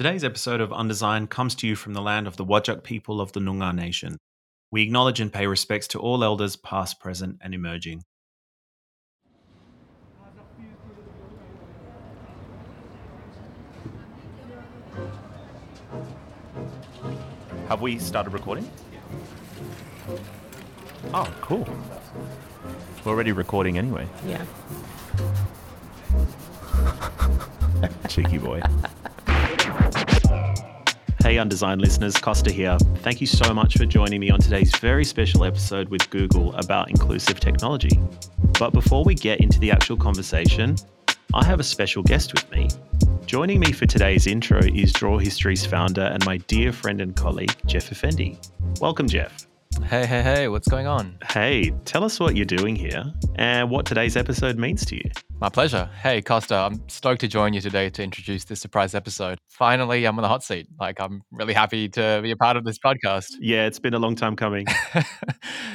Today's episode of Undesign comes to you from the land of the Whadjuk people of the Noongar Nation. We acknowledge and pay respects to all elders, past, present, and emerging. Have we started recording? Oh, cool. We're already recording anyway. Yeah. Cheeky boy. Hey, Undesign listeners, Costa here. Thank you so much for joining me on today's very special episode with Google about inclusive technology. But before we get into the actual conversation, I have a special guest with me. Joining me for today's intro is Draw History's founder and my dear friend and colleague, Jeff Effendi. Welcome, Jeff. Hey, hey, hey, what's going on? Hey, tell us what you're doing here and what today's episode means to you. My pleasure. Hey, Costa, I'm stoked to join you today to introduce this surprise episode. Finally, I'm on the hot seat. Like, I'm really happy to be a part of this podcast. Yeah, it's been a long time coming.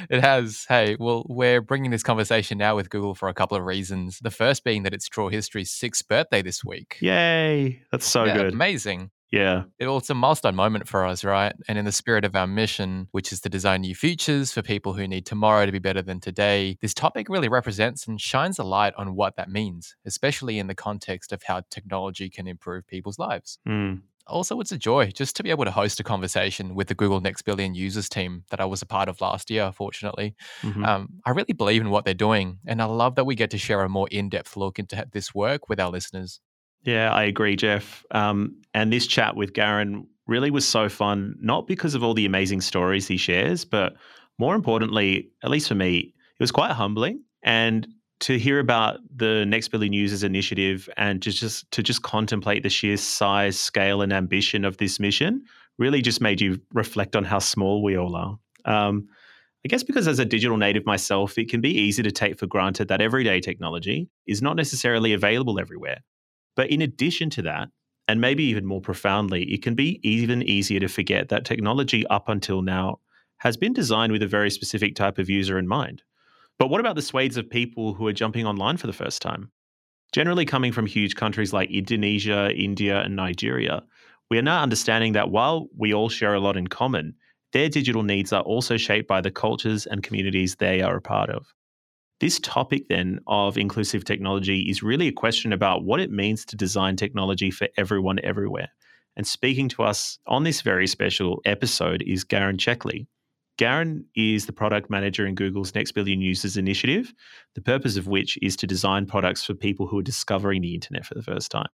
it has. Hey, well, we're bringing this conversation now with Google for a couple of reasons. The first being that it's Draw History's sixth birthday this week. Yay! That's so Yeah, good. Amazing. Yeah. It- Well, it's a milestone moment for us, right? And in the spirit of our mission, which is to design new futures for people who need tomorrow to be better than today, this topic really represents and shines a light on what that means, especially in the context of how technology can improve people's lives. Mm. Also, it's a joy just to be able to host a conversation with the Google Next Billion Users team that I was a part of last year, fortunately. Mhm. Um, I really believe in what they're doing, and I love that we get to share a more in depth look into this work with our listeners. Yeah, I agree, Jeff. Um, and this chat with Garen really was so fun, not because of all the amazing stories he shares, but more importantly, at least for me, it was quite humbling. And to hear about the Next Billion Users initiative and to just to just contemplate the sheer size, scale, and ambition of this mission really just made you reflect on how small we all are. Um, I guess because as a digital native myself, it can be easy to take for granted that everyday technology is not necessarily available everywhere. But in addition to that, and maybe even more profoundly, it can be even easier to forget that technology up until now has been designed with a very specific type of user in mind. But what about the swathes of people who are jumping online for the first time? Generally coming from huge countries like Indonesia, India, and Nigeria, we are now understanding that while we all share a lot in common, their digital needs are also shaped by the cultures and communities they are a part of. This topic, then, of inclusive technology is really a question about what it means to design technology for everyone everywhere. And speaking to us on this very special episode is Garen Checkley. Garen is the product manager in Google's Next Billion Users initiative, the purpose of which is to design products for people who are discovering the internet for the first time.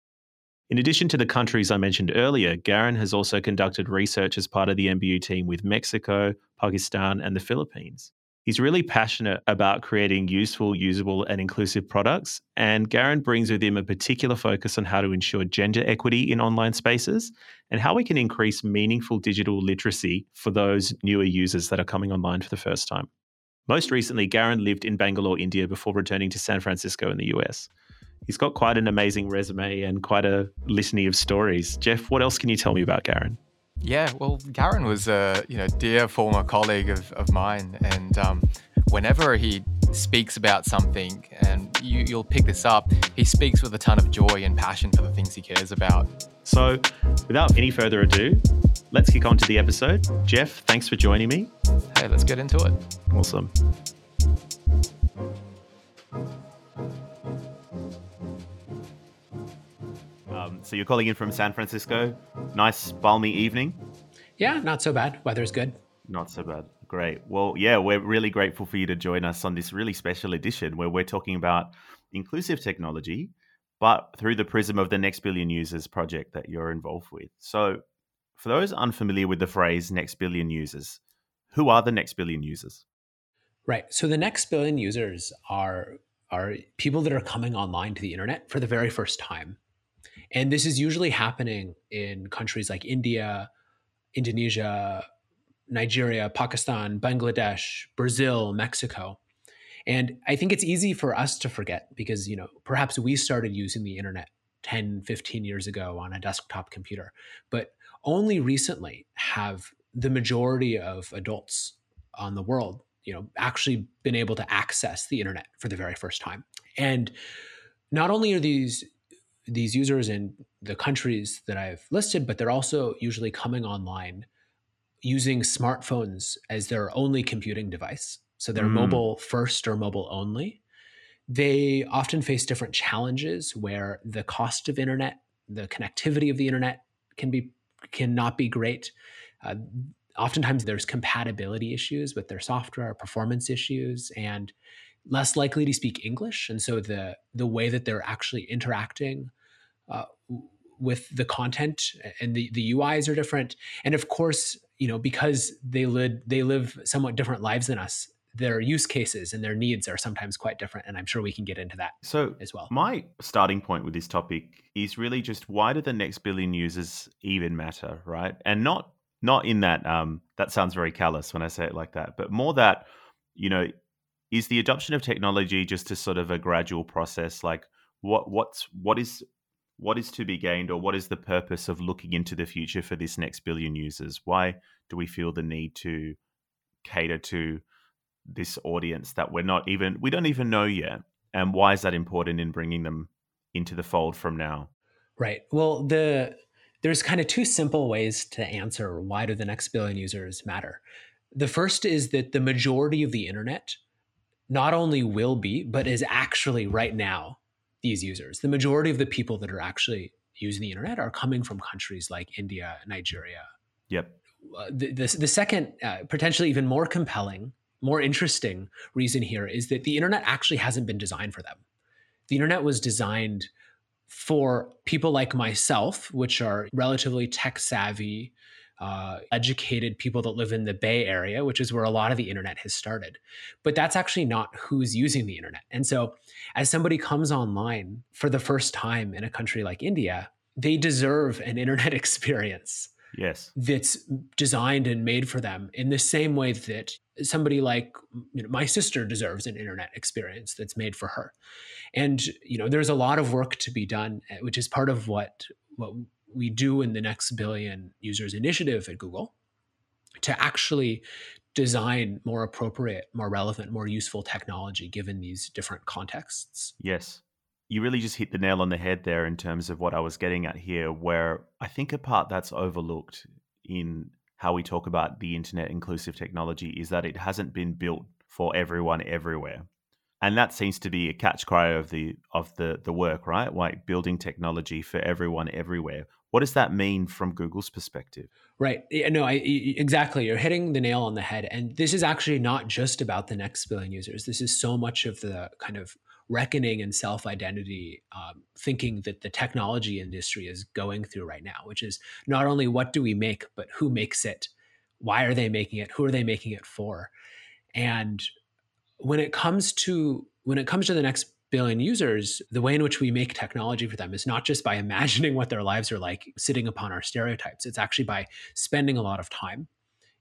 In addition to the countries I mentioned earlier, Garen has also conducted research as part of the NBU team with Mexico, Pakistan, and the Philippines. He's really passionate about creating useful, usable, and inclusive products. And Garen brings with him a particular focus on how to ensure gender equity in online spaces and how we can increase meaningful digital literacy for those newer users that are coming online for the first time. Most recently, Garen lived in Bangalore, India before returning to San Francisco in the US. He's got quite an amazing resume and quite a litany of stories. Jeff, what else can you tell me about Garen? Yeah, well, Garen was a you know dear former colleague of, of mine, and um, whenever he speaks about something, and you, you'll pick this up, he speaks with a ton of joy and passion for the things he cares about. So, without any further ado, let's kick on to the episode. Jeff, thanks for joining me. Hey, let's get into it. Awesome. Um, so you're calling in from San Francisco. Nice balmy evening. Yeah, not so bad. Weather's good. Not so bad. Great. Well, yeah, we're really grateful for you to join us on this really special edition where we're talking about inclusive technology, but through the prism of the Next Billion Users project that you're involved with. So, for those unfamiliar with the phrase Next Billion Users, who are the Next Billion Users? Right. So the next billion users are are people that are coming online to the internet for the very first time. And this is usually happening in countries like India, Indonesia, Nigeria, Pakistan, Bangladesh, Brazil, Mexico. And I think it's easy for us to forget because, you know, perhaps we started using the internet 10, 15 years ago on a desktop computer, but only recently have the majority of adults on the world, you know, actually been able to access the internet for the very first time. And not only are these these users in the countries that I've listed, but they're also usually coming online using smartphones as their only computing device. So they're mm. mobile first or mobile only. They often face different challenges where the cost of internet, the connectivity of the internet can be cannot be great. Uh, oftentimes there's compatibility issues with their software, performance issues, and less likely to speak English. And so the the way that they're actually interacting uh, with the content and the, the UIs are different. And of course, you know, because they live they live somewhat different lives than us, their use cases and their needs are sometimes quite different. And I'm sure we can get into that so as well. My starting point with this topic is really just why do the next billion users even matter, right? And not not in that um, that sounds very callous when I say it like that, but more that you know is the adoption of technology just a sort of a gradual process like what what's what is what is to be gained or what is the purpose of looking into the future for this next billion users? Why do we feel the need to cater to this audience that we're not even we don't even know yet? And why is that important in bringing them into the fold from now? Right. Well, the there's kind of two simple ways to answer why do the next billion users matter. The first is that the majority of the internet not only will be, but is actually right now these users. The majority of the people that are actually using the internet are coming from countries like India, Nigeria. Yep. Uh, the, the, the, second, uh, potentially even more compelling, more interesting reason here is that the internet actually hasn't been designed for them. The internet was designed for people like myself, which are relatively tech savvy, uh, educated people that live in the Bay Area, which is where a lot of the internet has started. But that's actually not who's using the internet. And so, as somebody comes online for the first time in a country like India, they deserve an internet experience. Yes. That's designed and made for them in the same way that somebody like you know, my sister deserves an internet experience that's made for her. And you know, there's a lot of work to be done, which is part of what what we do in the next billion users initiative at Google to actually design more appropriate, more relevant, more useful technology given these different contexts. Yes. You really just hit the nail on the head there in terms of what I was getting at here, where I think a part that's overlooked in how we talk about the internet inclusive technology is that it hasn't been built for everyone everywhere and that seems to be a catch cry of the of the the work right like building technology for everyone everywhere what does that mean from Google's perspective? Right. No, I, exactly. You're hitting the nail on the head. And this is actually not just about the next billion users. This is so much of the kind of reckoning and self identity um, thinking that the technology industry is going through right now, which is not only what do we make, but who makes it? Why are they making it? Who are they making it for? And when it comes to when it comes to the next billion users, the way in which we make technology for them is not just by imagining what their lives are like, sitting upon our stereotypes. It's actually by spending a lot of time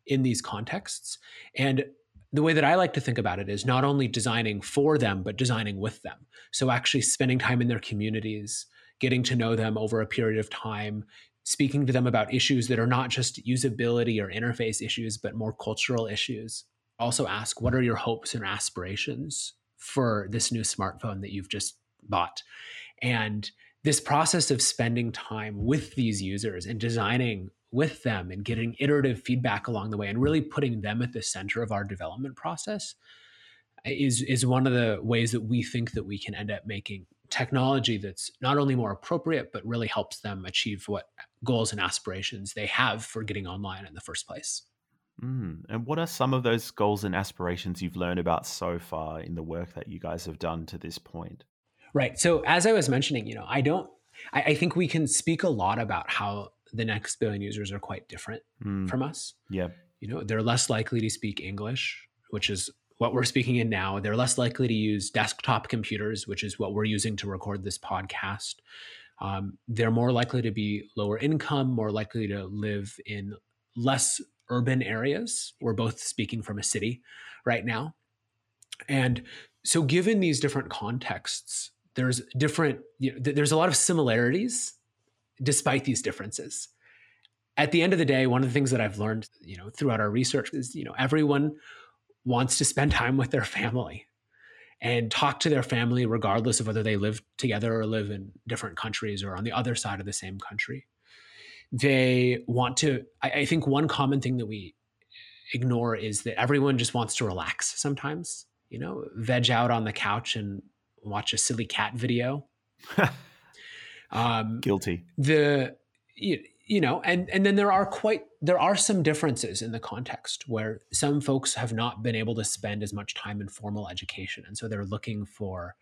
in these contexts. And the way that I like to think about it is not only designing for them, but designing with them. So actually spending time in their communities, getting to know them over a period of time, speaking to them about issues that are not just usability or interface issues, but more cultural issues. Also ask, what are your hopes and aspirations for this new smartphone that you've just bought. And this process of spending time with these users and designing with them and getting iterative feedback along the way and really putting them at the center of our development process is is one of the ways that we think that we can end up making technology that's not only more appropriate but really helps them achieve what goals and aspirations they have for getting online in the first place. Mm. And what are some of those goals and aspirations you've learned about so far in the work that you guys have done to this point? Right. So as I was mentioning, you know, I don't. I, I think we can speak a lot about how the next billion users are quite different mm. from us. Yeah. You know, they're less likely to speak English, which is what we're speaking in now. They're less likely to use desktop computers, which is what we're using to record this podcast. Um, they're more likely to be lower income, more likely to live in less urban areas. We're both speaking from a city right now. And so, given these different contexts, there's different, you know, there's a lot of similarities despite these differences. At the end of the day, one of the things that I've learned, you know, throughout our research is, you know, everyone wants to spend time with their family. and talk to their family regardless of whether they live together or live in different countries or on the other side of the same country. They want to, I, I think one common thing that we ignore is that everyone just wants to relax sometimes, you know, veg out on the couch and watch a silly cat video. um, Guilty. The, you, you know and and then there are quite there are some differences in the context where some folks have not been able to spend as much time in formal education and so they're looking for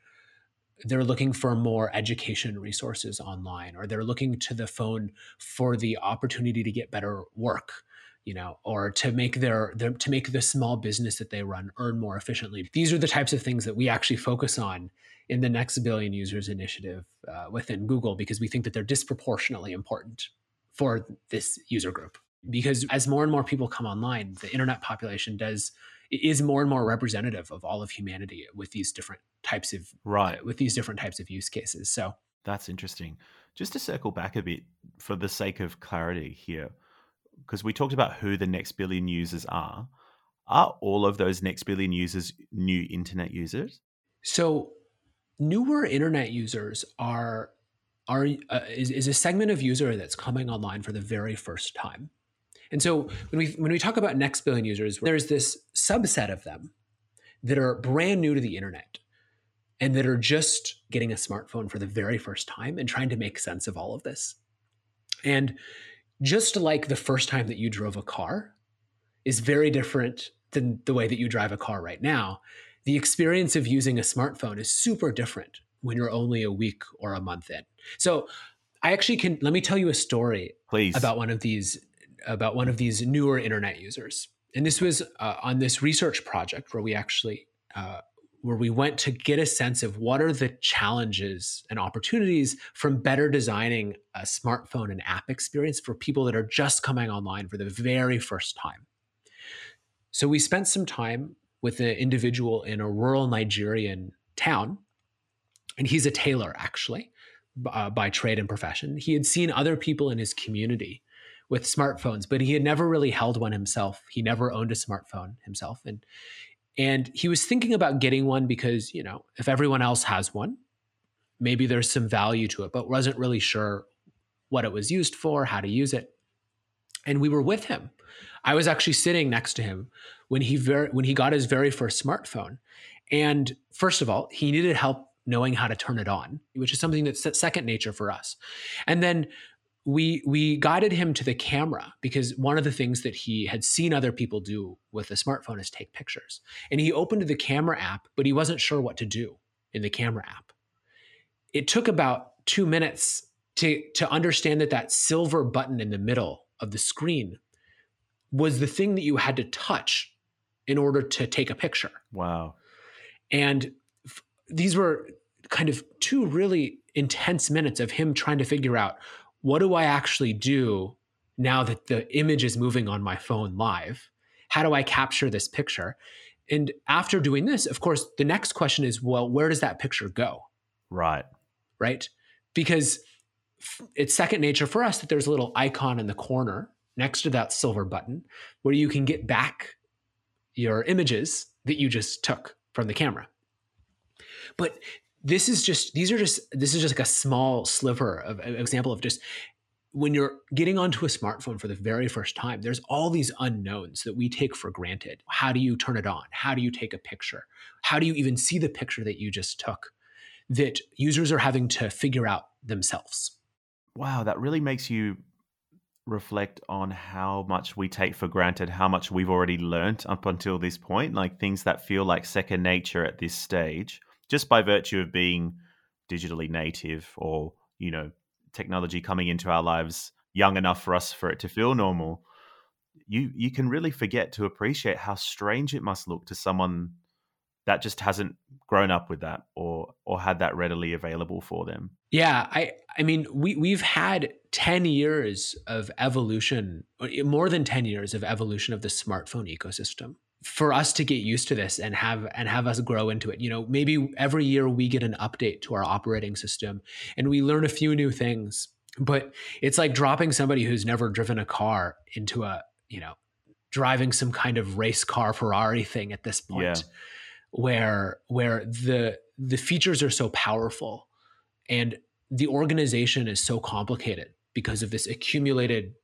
they're looking for more education resources online or they're looking to the phone for the opportunity to get better work you know or to make their, their to make the small business that they run earn more efficiently. These are the types of things that we actually focus on in the next billion users initiative uh, within google because we think that they're disproportionately important for this user group. Because as more and more people come online the internet population does is more and more representative of all of humanity with these different types of right. with these different types of use cases so. That's interesting. Just to circle back a bit for the sake of clarity here because we talked about who the next billion users are. Are all of those next billion users new internet users? So newer internet users are are uh, is, is a segment of user that's coming online for the very first time. And so when we when we talk about next billion users, there's this subset of them that are brand new to the internet and that are just getting a smartphone for the very first time and trying to make sense of all of this. And just like the first time that you drove a car is very different than the way that you drive a car right now, the experience of using a smartphone is super different when you're only a week or a month in. So I actually can let me tell you a story please about one of these about one of these newer internet users. And this was uh, on this research project where we actually uh, where we went to get a sense of what are the challenges and opportunities from better designing a smartphone and app experience for people that are just coming online for the very first time. So we spent some time with an individual in a rural Nigerian town and he's a tailor actually uh, by trade and profession. He had seen other people in his community with smartphones, but he had never really held one himself. He never owned a smartphone himself, and and he was thinking about getting one because you know if everyone else has one, maybe there's some value to it, but wasn't really sure what it was used for, how to use it. And we were with him. I was actually sitting next to him when he very, when he got his very first smartphone. And first of all, he needed help knowing how to turn it on, which is something that's second nature for us. And then we we guided him to the camera because one of the things that he had seen other people do with a smartphone is take pictures. And he opened the camera app, but he wasn't sure what to do in the camera app. It took about 2 minutes to to understand that that silver button in the middle of the screen was the thing that you had to touch in order to take a picture. Wow. And f- these were kind of two really intense minutes of him trying to figure out what do I actually do now that the image is moving on my phone live? How do I capture this picture? And after doing this, of course, the next question is well, where does that picture go? Right. Right. Because it's second nature for us that there's a little icon in the corner next to that silver button where you can get back your images that you just took from the camera. But this is just these are just this is just like a small sliver of an example of just when you're getting onto a smartphone for the very first time there's all these unknowns that we take for granted. How do you turn it on? How do you take a picture? How do you even see the picture that you just took that users are having to figure out themselves? Wow that really makes you reflect on how much we take for granted how much we've already learned up until this point like things that feel like second nature at this stage just by virtue of being digitally native or you know technology coming into our lives young enough for us for it to feel normal you you can really forget to appreciate how strange it must look to someone that just hasn't grown up with that or or had that readily available for them. Yeah i i mean we we've had 10 years of evolution more than 10 years of evolution of the smartphone ecosystem for us to get used to this and have and have us grow into it. You know maybe every year we get an update to our operating system and we learn a few new things but it's like dropping somebody who's never driven a car into a you know driving some kind of race car ferrari thing at this point where where the the features are so powerful and the organization is so complicated because of this accumulated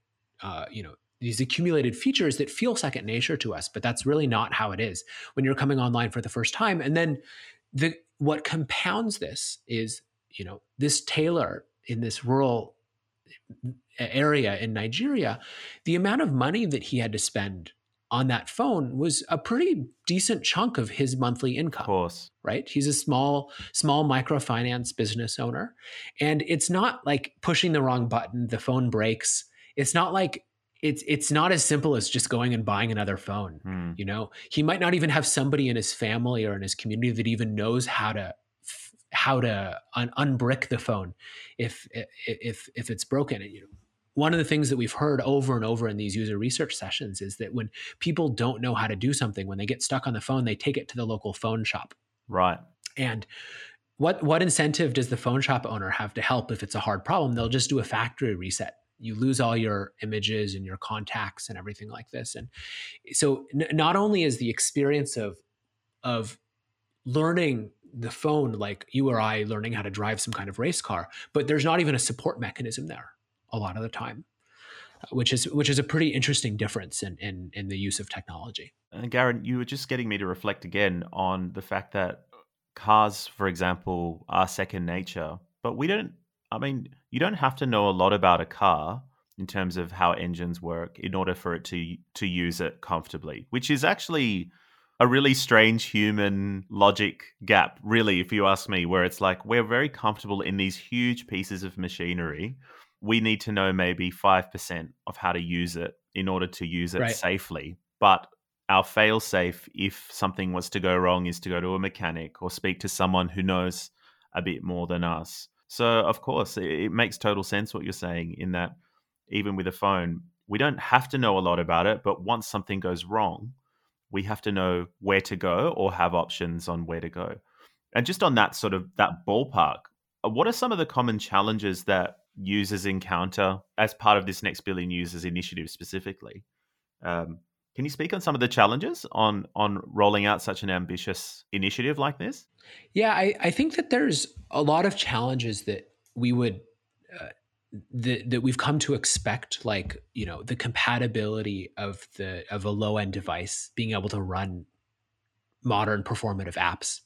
uh, you know these accumulated features that feel second nature to us but that's really not how it is when you're coming online for the first time and then the what compounds this is you know this tailor in this rural area in Nigeria the amount of money that he had to spend on that phone was a pretty decent chunk of his monthly income. Of course. Right? He's a small, small microfinance business owner. And it's not like pushing the wrong button, the phone breaks. It's not like it's it's not as simple as just going and buying another phone. Hmm. You know, he might not even have somebody in his family or in his community that even knows how to how to un- unbrick the phone if if if it's broken. You know, one of the things that we've heard over and over in these user research sessions is that when people don't know how to do something, when they get stuck on the phone, they take it to the local phone shop. Right. And what what incentive does the phone shop owner have to help if it's a hard problem? They'll just do a factory reset. You lose all your images and your contacts and everything like this. And so n- not only is the experience of of learning the phone like you or I learning how to drive some kind of race car, but there's not even a support mechanism there a lot of the time, uh, which is which is a pretty interesting difference in in, in the use of technology. And Garen, you were just getting me to reflect again on the fact that cars, for example, are second nature, but we don't. I mean, you don't have to know a lot about a car in terms of how engines work in order for it to to use it comfortably, which is actually a really strange human logic gap, really, if you ask me, where it's like we're very comfortable in these huge pieces of machinery we need to know maybe 5% of how to use it in order to use it right. safely. But our fail safe, if something was to go wrong, is to go to a mechanic or speak to someone who knows a bit more than us. So, of course, it, makes total sense what you're saying in that even with a phone, we don't have to know a lot about it, but once something goes wrong, we have to know where to go or have options on where to go. And just on that sort of that ballpark, uh, what are some of the common challenges that users encounter as part of this next billion users initiative specifically. Um, can you speak on some of the challenges on on rolling out such an ambitious initiative like this? Yeah, I, I think that there's a lot of challenges that we would uh, that that we've come to expect, like you know the compatibility of the of a low end device being able to run modern performative apps.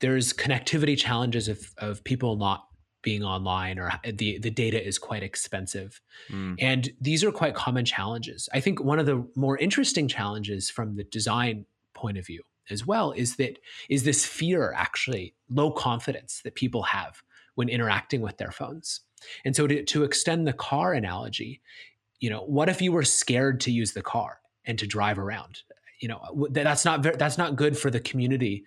There's connectivity challenges of of people not being online or the the data is quite expensive. Mm. and these are quite common challenges. I think one of the more interesting challenges from the design point of view as well is that is this fear actually low confidence that people have when interacting with their phones. And so to, to extend the car analogy you know what if you were scared to use the car and to drive around? You know that's not that's not good for the community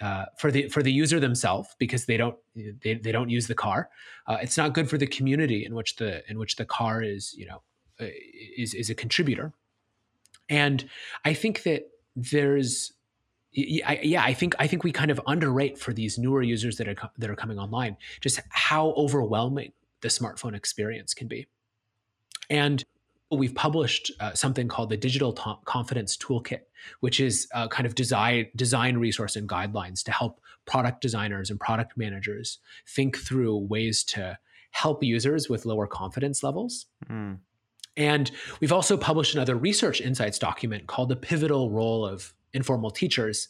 uh, for the for the user themselves because they don't they, they don't use the car. Uh, it's not good for the community in which the in which the car is you know uh, is is a contributor. And I think that there's yeah, I think I think we kind of underrate for these newer users that are that are coming online just how overwhelming the smartphone experience can be. And we've published uh, something called the Digital Confidence Toolkit, which is a kind of design design resource and guidelines to help product designers and product managers think through ways to help users with lower confidence levels. Mm. And we've also published another research insights document called the pivotal role of informal teachers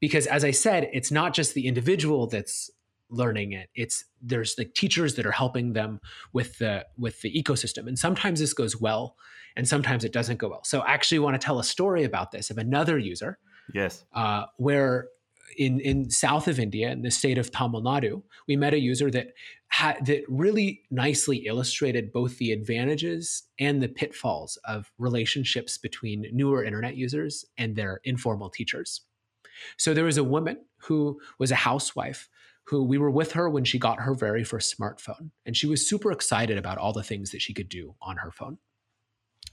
because as i said it's not just the individual that's learning it. It's there's like teachers that are helping them with the with the ecosystem and sometimes this goes well and sometimes it doesn't go well. So i actually want to tell a story about this of another user yes. uh, where in in south of india in the state of tamil nadu we met a user that had that really nicely illustrated both the advantages and the pitfalls of relationships between newer internet users and their informal teachers. So there was a woman who was a housewife who we were with her when she got her very first smartphone. And she was super excited about all the things that she could do on her phone.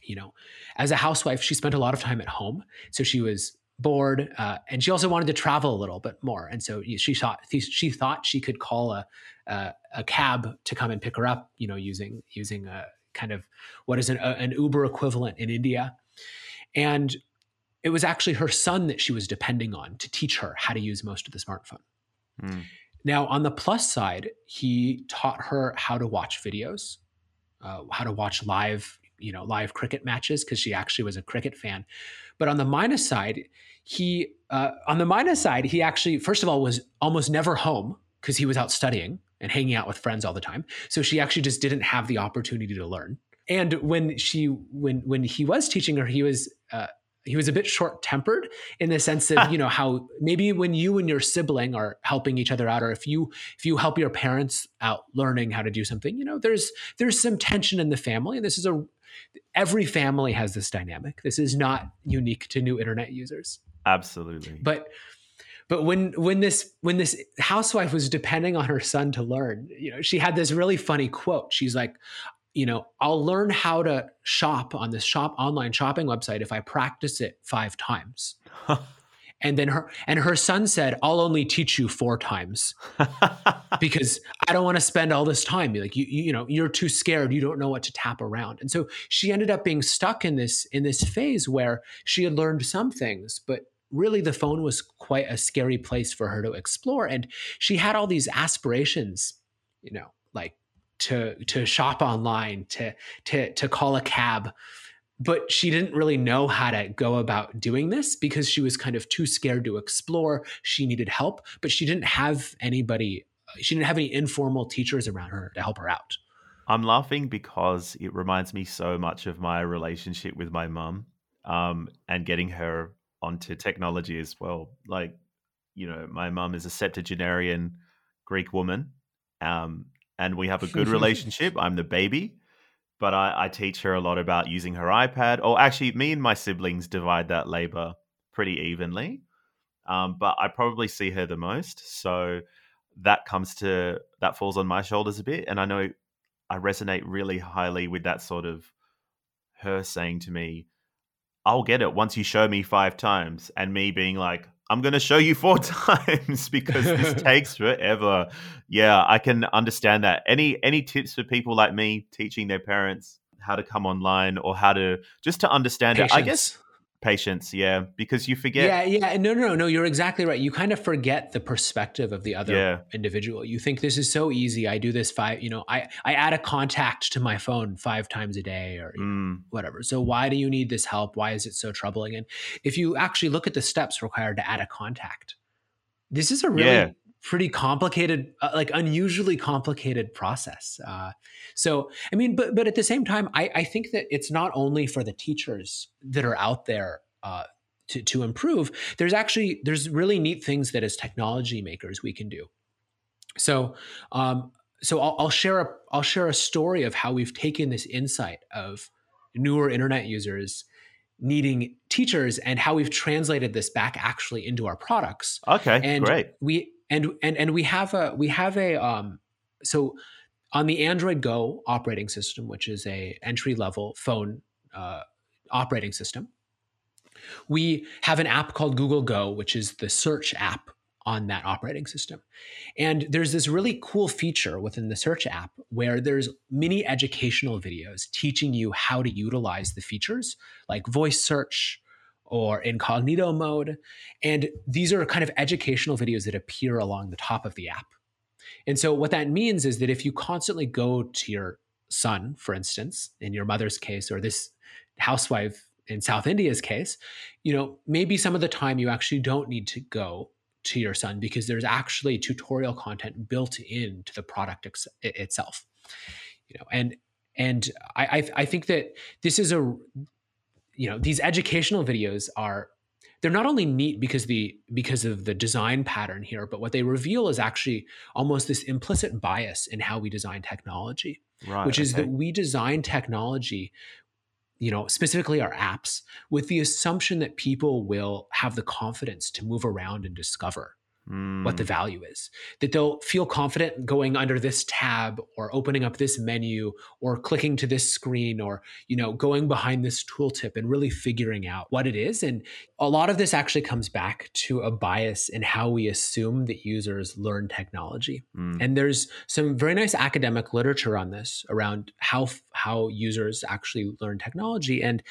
You know, as a housewife, she spent a lot of time at home. So she was bored uh, and she also wanted to travel a little bit more. And so she thought, she thought she could call a, a, a cab to come and pick her up, you know, using, using a kind of what is an, an Uber equivalent in India. And it was actually her son that she was depending on to teach her how to use most of the smartphone. Mm. Now, on the plus side, he taught her how to watch videos, uh, how to watch live, you know, live cricket matches because she actually was a cricket fan. But on the minus side, he uh, on the minus side, he actually first of all was almost never home because he was out studying and hanging out with friends all the time. So she actually just didn't have the opportunity to learn. And when she when when he was teaching her, he was uh, he was a bit short tempered in the sense of ah. you know how maybe when you and your sibling are helping each other out or if you if you help your parents out learning how to do something you know there's there's some tension in the family. And this is a every family has this dynamic. This is not unique to new internet users. Absolutely. But but when when this when this housewife was depending on her son to learn you know she had this really funny quote. She's like you know, I'll learn how to shop on this shop online shopping website if I practice it five times. and then her and her son said, I'll only teach you four times because I don't want to spend all this time. Like you, you know, you're too scared. You don't know what to tap around. And so she ended up being stuck in this in this phase where she had learned some things, but really the phone was quite a scary place for her to explore. And she had all these aspirations, you know, like to to shop online, to to to call a cab. But she didn't really know how to go about doing this because she was kind of too scared to explore. She needed help, but she didn't have anybody, she didn't have any informal teachers around her to help her out. I'm laughing because it reminds me so much of my relationship with my mum um, and getting her onto technology as well. Like, you know, my mum is a septuagenarian Greek woman. Um, and we have a good relationship. I'm the baby, but I, I, teach her a lot about using her iPad. Or actually, me and my siblings divide that labor pretty evenly. Um, but I probably see her the most, so that comes to that falls on my shoulders a bit. And I know I resonate really highly with that sort of her saying to me, "I'll get it once you show me five times," and me being like, I'm going to show you four times because this takes forever. Yeah, I can understand that. Any any tips for people like me teaching their parents how to come online or how to just to understand Patience. it? I guess patience yeah because you forget yeah yeah no no no no. you're exactly right you kind of forget the perspective of the other yeah. individual you think this is so easy i do this five you know i i add a contact to my phone five times a day or mm. whatever so why do you need this help why is it so troubling and if you actually look at the steps required to add a contact this is a really yeah pretty complicated, uh, like unusually complicated process. Uh, so, I mean, but but at the same time, I, I think that it's not only for the teachers that are out there uh, to to improve. There's actually there's really neat things that as technology makers we can do. So, um, so I'll, I'll share a I'll share a story of how we've taken this insight of newer internet users needing teachers and how we've translated this back actually into our products. Okay, and great. We and and and we have a we have a um so on the Android Go operating system, which is a entry level phone uh, operating system, we have an app called Google Go, which is the search app on that operating system. And there's this really cool feature within the search app where there's mini educational videos teaching you how to utilize the features like voice search, or incognito mode. And these are kind of educational videos that appear along the top of the app. And so what that means is that if you constantly go to your son, for instance, in your mother's case, or this housewife in South India's case, you know, maybe some of the time you actually don't need to go to your son because there's actually tutorial content built into the product ex- itself. You know, and and I I think that this is a you know these educational videos are they're not only neat because the because of the design pattern here but what they reveal is actually almost this implicit bias in how we design technology right, which is okay. that we design technology you know specifically our apps with the assumption that people will have the confidence to move around and discover mm. what the mm. value is. That they'll feel confident going under this tab or opening up this menu or clicking to this screen or, you know, going behind this tooltip and really figuring out what it is. And a lot of this actually comes back to a bias in how we assume that users learn technology. Mm. And there's some very nice academic literature on this around how how users actually learn technology and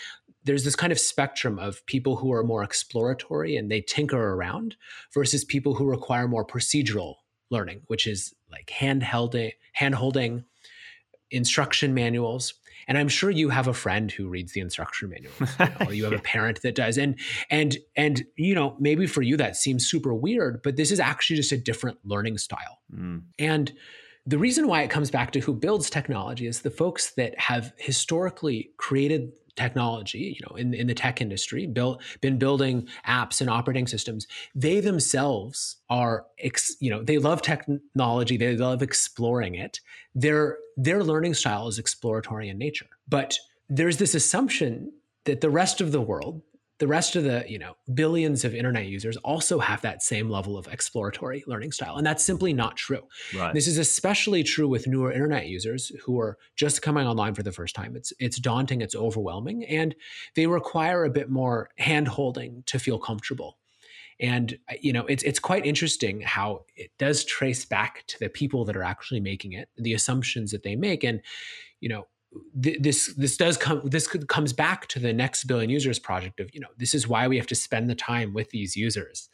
there's this kind of spectrum of people who are more exploratory and they tinker around versus people who require more procedural learning, which is like hand holding, instruction manuals. And I'm sure you have a friend who reads the instruction manuals, you know, or you have a parent that does. And and and you know, maybe for you that seems super weird, but this is actually just a different learning style. Mm. And the reason why it comes back to who builds technology is the folks that have historically created technology, you know, in, in the tech industry, built been building apps and operating systems, they themselves are, ex, you know, they love technology, they love exploring it. Their their learning style is exploratory in nature, but there's this assumption that the rest of the world the rest of the you know billions of internet users also have that same level of exploratory learning style and that's simply not true. Right. this is especially true with newer internet users who are just coming online for the first time. It's it's daunting it's overwhelming and they require a bit more hand holding to feel comfortable. And you know it's it's quite interesting how it does trace back to the people that are actually making it the assumptions that they make and you know this this does come this comes back to the next billion users project of you know this is why we have to spend the time with these users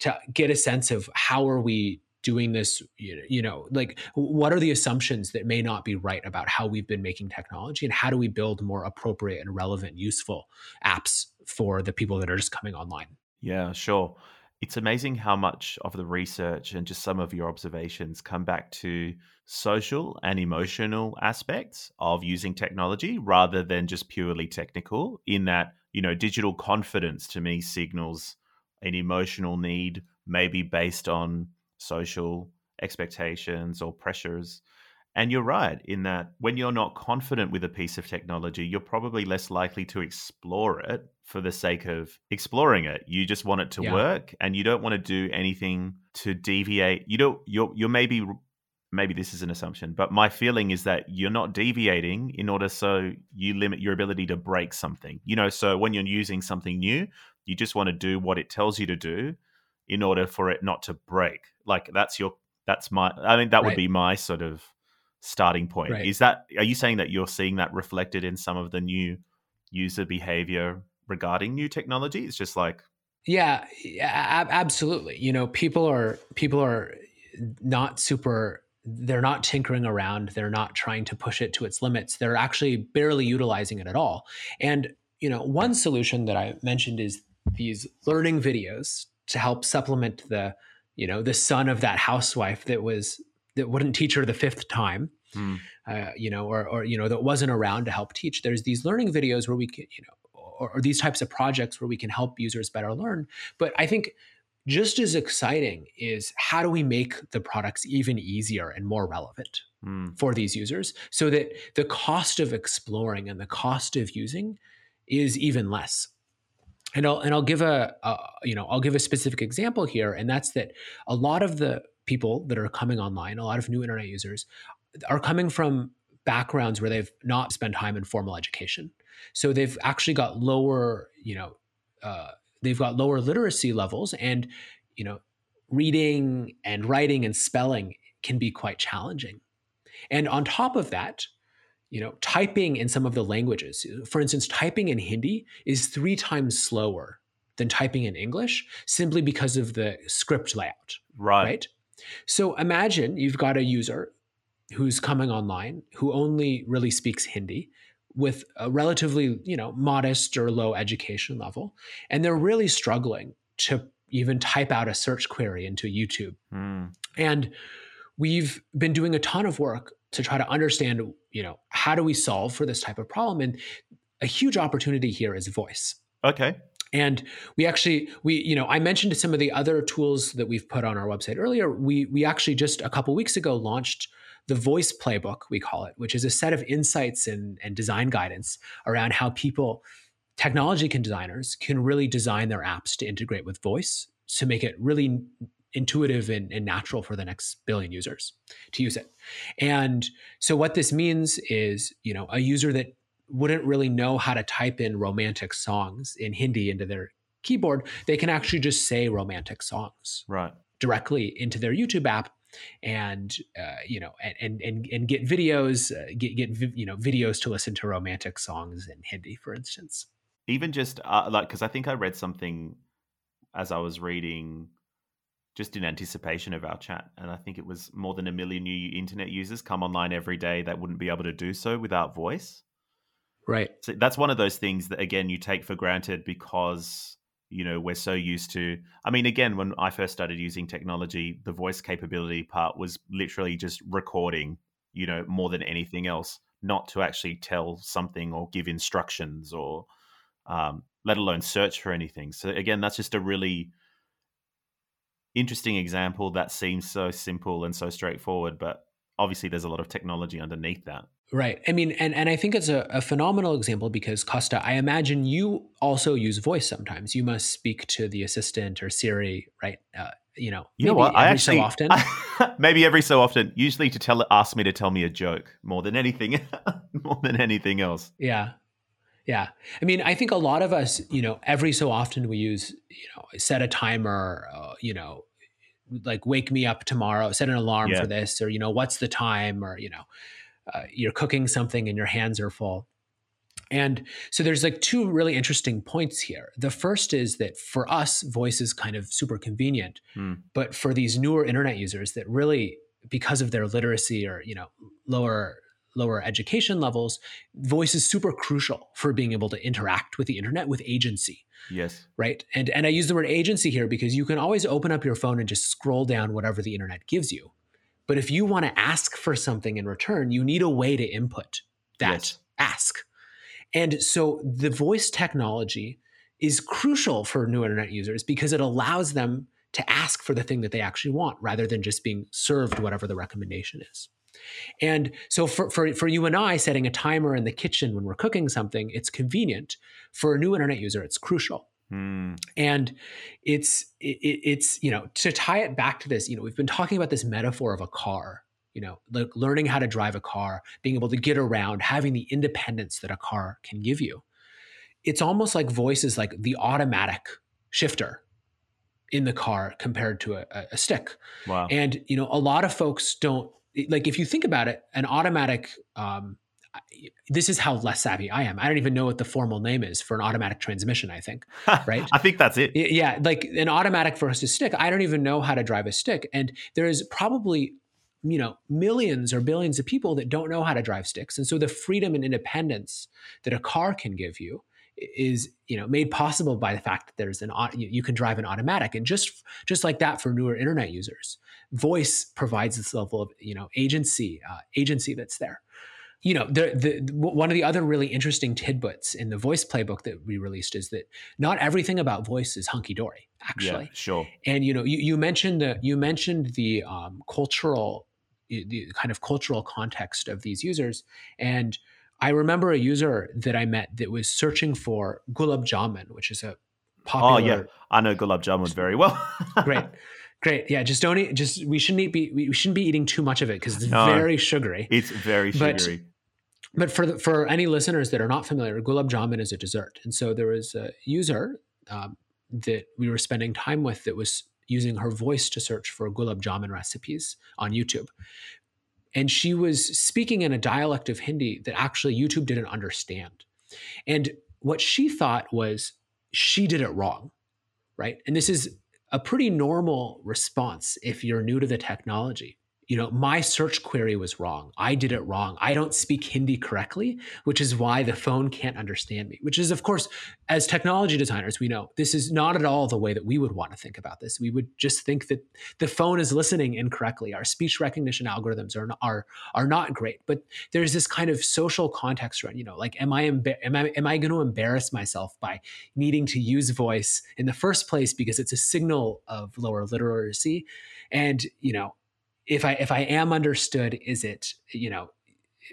to get a sense of how are we doing this you know like what are the assumptions that may not be right about how we've been making technology and how do we build more appropriate and relevant useful apps for the people that are just coming online? Yeah sure. It's amazing how much of the research and just some of your observations come back to social and emotional aspects of using technology rather than just purely technical in that you know digital confidence to me signals an emotional need maybe based on social expectations or pressures and you're right in that when you're not confident with a piece of technology, you're probably less likely to explore it for the sake of exploring it. You just want it to yeah. work and you don't want to do anything to deviate. You don't you're you're maybe maybe this is an assumption, but my feeling is that you're not deviating in order so you limit your ability to break something. You know, so when you're using something new, you just want to do what it tells you to do in order for it not to break. Like that's your that's my I mean that right. would be my sort of starting point. Right. Is that are you saying that you're seeing that reflected in some of the new user behavior regarding new technology? It's just like yeah, absolutely. You know, people are people are not super they're not tinkering around, they're not trying to push it to its limits. They're actually barely utilizing it at all. And you know, one solution that I mentioned is these learning videos to help supplement the you know the son of that housewife that was that wouldn't teach her the fifth time, mm. uh, you know, or, or, you know, that wasn't around to help teach. There's these learning videos where we can, you know, or, or these types of projects where we can help users better learn. But I think just as exciting is how do we make the products even easier and more relevant mm. for these users so that the cost of exploring and the cost of using is even less and I'll and I'll give a, a, you know I'll give a specific example here, and that's that a lot of the people that are coming online, a lot of new internet users, are coming from backgrounds where they've not spent time in formal education. So they've actually got lower, you know, uh, they've got lower literacy levels, and you know, reading and writing and spelling can be quite challenging. And on top of that, you know, typing in some of the languages, for instance, typing in Hindi is three times slower than typing in English simply because of the script layout. Right. Right. So imagine you've got a user who's coming online who only really speaks Hindi with a relatively, you know, modest or low education level, and they're really struggling to even type out a search query into YouTube. Mm. And we've been doing a ton of work to try to understand, you know, how do we solve for this type of problem? And a huge opportunity here is voice. Okay. And we actually, we, you know, I mentioned some of the other tools that we've put on our website earlier. We we actually just a couple weeks ago launched the voice playbook, we call it, which is a set of insights and, and design guidance around how people, technology can designers, can really design their apps to integrate with voice to make it really intuitive and, and, natural for the next billion users to use it. And so what this means is, you know, a user that wouldn't really know how to type in romantic songs in Hindi into their keyboard, they can actually just say romantic songs right directly into their YouTube app and uh, you know and and and get videos uh, get get you know videos to listen to romantic songs in Hindi for instance even just uh, like because I think I read something as I was reading just in anticipation of our chat. And I think it was more than a million new internet users come online every day that wouldn't be able to do so without voice. Right. So that's one of those things that, again, you take for granted because, you know, we're so used to. I mean, again, when I first started using technology, the voice capability part was literally just recording, you know, more than anything else, not to actually tell something or give instructions or, um, let alone search for anything. So, again, that's just a really interesting example that seems so simple and so straightforward, but obviously there's a lot of technology underneath that. Right. I mean, and, and I think it's a, a phenomenal example because Costa, I imagine you also use voice sometimes. You must speak to the assistant or Siri, right? Uh, you know, you know what? I actually so often. maybe every so often, usually to tell ask me to tell me a joke more than anything, more than anything else. Yeah, yeah. I mean, I think a lot of us, you know, every so often we use, you know, set a timer, uh, you know, like wake me up tomorrow, set an alarm yeah. for this, or, you know, what's the time, or, you know, uh, you're cooking something and your hands are full. And so there's like two really interesting points here. The first is that for us, voice is kind of super convenient, mm. but for these newer internet users that really, because of their literacy or you know lower lower education levels, voice is super crucial for being able to interact with the internet with agency. Yes. Right. And and I use the word agency here because you can always open up your phone and just scroll down whatever the internet gives you. But if you want to ask for something in return, you need a way to input that yes. ask. And so the voice technology is crucial for new internet users because it allows them to ask for the thing that they actually want rather than just being served whatever the recommendation is. And so for, for, for you and I, setting a timer in the kitchen when we're cooking something, it's convenient. For a new internet user, it's crucial. Mm. And it's it, it's you know to tie it back to this, you know, we've been talking about this metaphor of a car, you know, like learning how to drive a car, being able to get around, having the independence that a car can give you. It's almost like voice is like the automatic shifter in the car compared to a, a stick. Wow. And you know, a lot of folks don't like if you think about it, an automatic. Um, this is how less savvy I am. I don't even know what the formal name is for an automatic transmission. I think, right? I think that's it. Yeah, like an automatic versus a stick. I don't even know how to drive a stick, and there is probably you know millions or billions of people that don't know how to drive sticks, and so the freedom and independence that a car can give you is you know made possible by the fact that there's an you can drive an automatic and just just like that for newer internet users voice provides this level of you know agency uh, agency that's there you know the, the one of the other really interesting tidbits in the voice playbook that we released is that not everything about voice is hunky-dory actually yeah, sure and you know you, you mentioned the you mentioned the um, cultural the kind of cultural context of these users and I remember a user that I met that was searching for gulab jamun, which is a popular. Oh yeah, I know gulab jamun very well. great, great. Yeah, just don't eat. Just we shouldn't eat. Be, we shouldn't be eating too much of it because it's no, very sugary. It's very sugary. But, for the, for any listeners that are not familiar, gulab jamun is a dessert, and so there was a user um, that we were spending time with that was using her voice to search for gulab jamun recipes on YouTube and she was speaking in a dialect of Hindi that actually YouTube didn't understand. And what she thought was she did it wrong, right? And this is a pretty normal response if you're new to the technology you know, my search query was wrong. I did it wrong. I don't speak Hindi correctly, which is why the phone can't understand me, which is, of course, as technology designers, we know this is not at all the way that we would want to think about this. We would just think that the phone is listening incorrectly. Our speech recognition algorithms are, are, are not great, but there's this kind of social context around, you know, like, am I, am I, am I going to embarrass myself by needing to use voice in the first place because it's a signal of lower literacy? And, you know, if I if I am understood, is it you know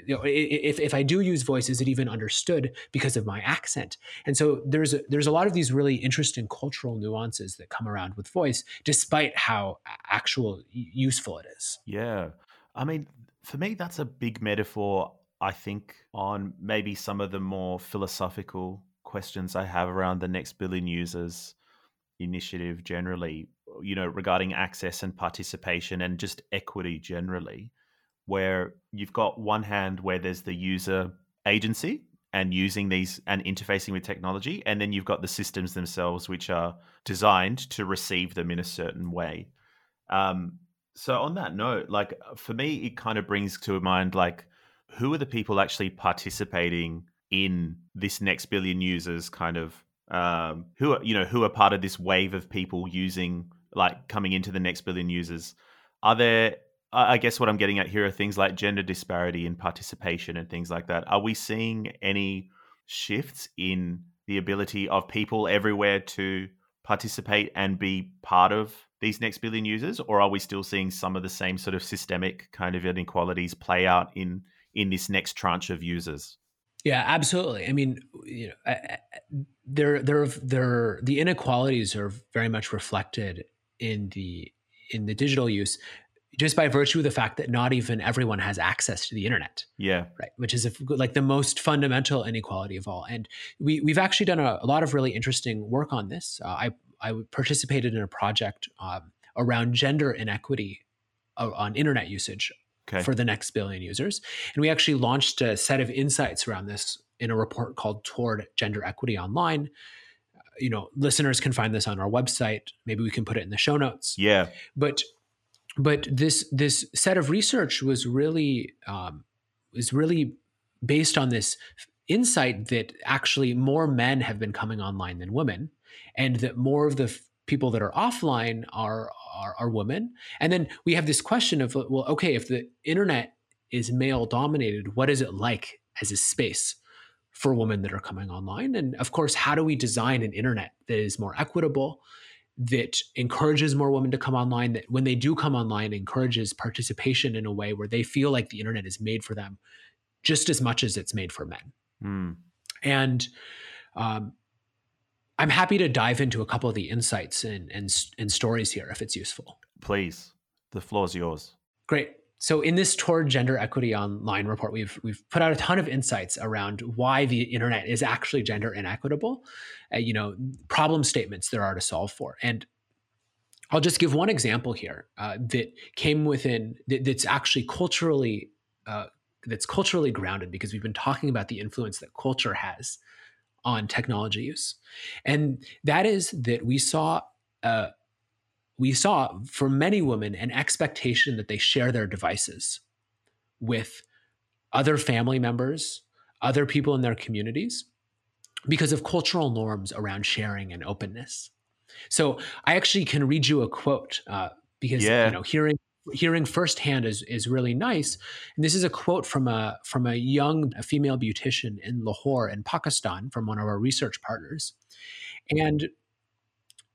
you know if, if i do use voice is it even understood because of my accent? And so there's a, there's a lot of these really interesting cultural nuances that come around with voice despite how actual useful it is. Yeah. I mean for me that's a big metaphor i think on maybe some of the more philosophical questions i have around the next billion users initiative generally you know, regarding access and participation and just equity generally, where you've got one hand where there's the user agency and using these and interfacing with technology. And then you've got the systems themselves, which are designed to receive them in a certain way. Um, so, on that note, like for me, it kind of brings to mind like who are the people actually participating in this next billion users kind of um, who are you know who are part of this wave of people using like coming into the next billion users. Are there i guess what i'm getting at here are things like gender disparity in participation and things like that. Are we seeing any shifts in the ability of people everywhere to participate and be part of these next billion users? Or are we still seeing some of the same sort of systemic kind of inequalities play out in in this next tranche of users? Yeah, absolutely. I mean, you know, I, I, there, there, there, the inequalities are very much reflected in the in the digital use, just by virtue of the fact that not even everyone has access to the internet. Yeah, right. Which is a, like the most fundamental inequality of all. And we we've actually done a, a lot of really interesting work on this. Uh, I I participated in a project um, around gender inequity uh, on internet usage okay. for the next billion users. And we actually launched a set of insights around this in a report called Toward Gender Equity Online. You know, listeners can find this on our website. Maybe we can put it in the show notes. Yeah. But but this this set of research was really um, was really based on this insight that actually more men have been coming online than women, and that more of the f- people that are offline are are, are women. And then we have this question of, well, okay, if the internet is male dominated, what is it like as a space for women that are coming online? And of course, how do we design an internet that is more equitable, that encourages more women to come online, that when they do come online, encourages participation in a way where they feel like the internet is made for them just as much as it's made for men. Mm. And um, I'm happy to dive into a couple of the insights and, and, and stories here if it's useful. Please, the floor is yours. Great. So in this Toward Gender Equity Online report, we've we've put out a ton of insights around why the internet is actually gender inequitable, uh, you know, problem statements there are to solve for. And I'll just give one example here uh, that came within that, that's actually culturally uh, that's culturally grounded because we've been talking about the influence that culture has on technology use, and that is that we saw uh, we saw for many women an expectation that they share their devices with other family members, other people in their communities, because of cultural norms around sharing and openness. So I actually can read you a quote uh, because yeah. you know hearing hearing firsthand is is really nice. And this is a quote from a from a young female beautician in Lahore in Pakistan from one of our research partners. And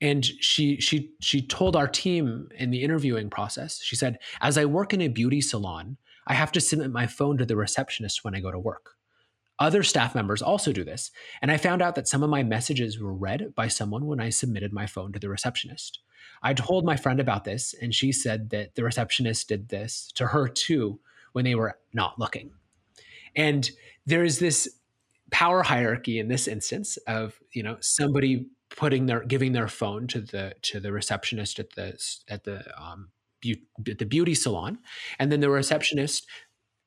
and she she she told our team in the interviewing process, she said, as I work in a beauty salon, I have to submit my phone to the receptionist when I go to work. Other staff members also do this, and I found out that some of my messages were read by someone when I submitted my phone to the receptionist. I told my friend about this, and she said that the receptionist did this to her too when they were not looking. And there is this power hierarchy in this instance of you know somebody putting their giving their phone to the to the receptionist at the at the um, be- at the beauty salon, and then the receptionist,